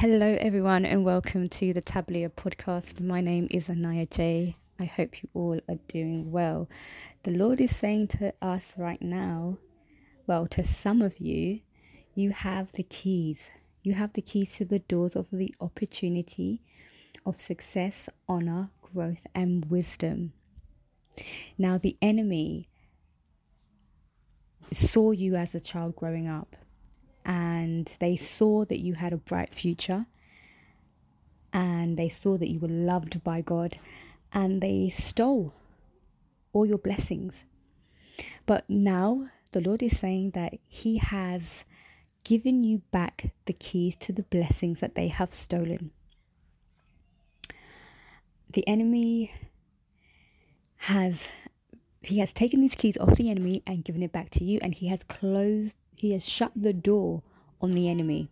Hello, everyone, and welcome to the Tablia podcast. My name is Niyah J. I hope you all are doing well. The Lord is saying to us right now, well, to some of you, you have the keys. You have the keys to the doors of the opportunity of success, honor, growth, and wisdom. Now, the enemy saw you as a child growing up and they saw that you had a bright future and they saw that you were loved by God and they stole all your blessings. But now the Lord is saying that He has given you back the keys to the blessings that they have stolen. The enemy has he has taken these keys off the enemy and given it back to you and he has closed he has shut the door on the enemy.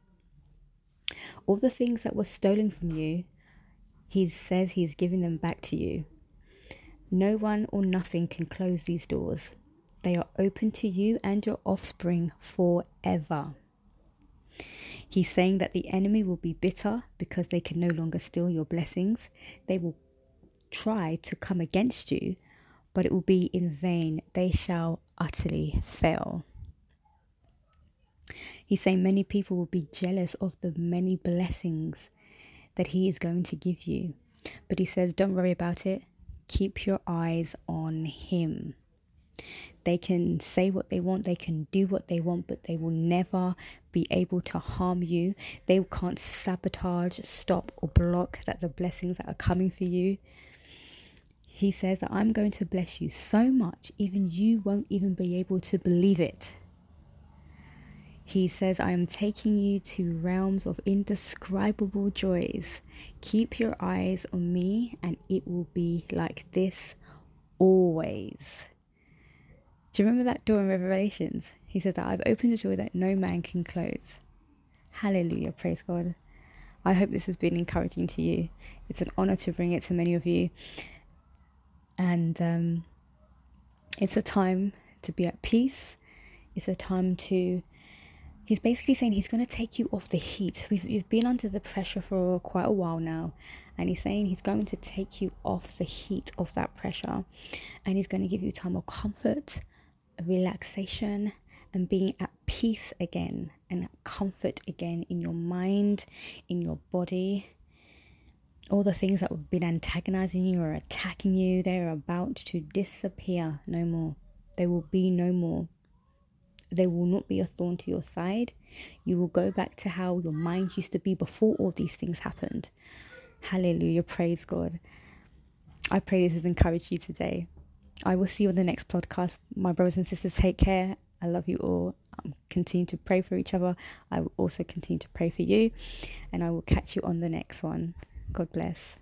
All the things that were stolen from you, he says he he's giving them back to you. No one or nothing can close these doors. They are open to you and your offspring forever. He's saying that the enemy will be bitter because they can no longer steal your blessings. They will try to come against you, but it will be in vain. They shall utterly fail. He's saying many people will be jealous of the many blessings that He is going to give you. But He says, don't worry about it. Keep your eyes on Him. They can say what they want, they can do what they want, but they will never be able to harm you. They can't sabotage, stop, or block that the blessings that are coming for you. He says that I'm going to bless you so much, even you won't even be able to believe it. He says, I am taking you to realms of indescribable joys. Keep your eyes on me, and it will be like this always. Do you remember that door in Revelations? He said that I've opened a door that no man can close. Hallelujah, praise God. I hope this has been encouraging to you. It's an honor to bring it to many of you. And um, it's a time to be at peace. It's a time to he's basically saying he's going to take you off the heat. We've, you've been under the pressure for quite a while now, and he's saying he's going to take you off the heat of that pressure, and he's going to give you time of comfort, relaxation, and being at peace again, and comfort again in your mind, in your body. All the things that have been antagonizing you or attacking you, they're about to disappear no more. They will be no more they will not be a thorn to your side. You will go back to how your mind used to be before all these things happened. Hallelujah. Praise God. I pray this has encouraged you today. I will see you on the next podcast. My brothers and sisters, take care. I love you all. Um, continue to pray for each other. I will also continue to pray for you. And I will catch you on the next one. God bless.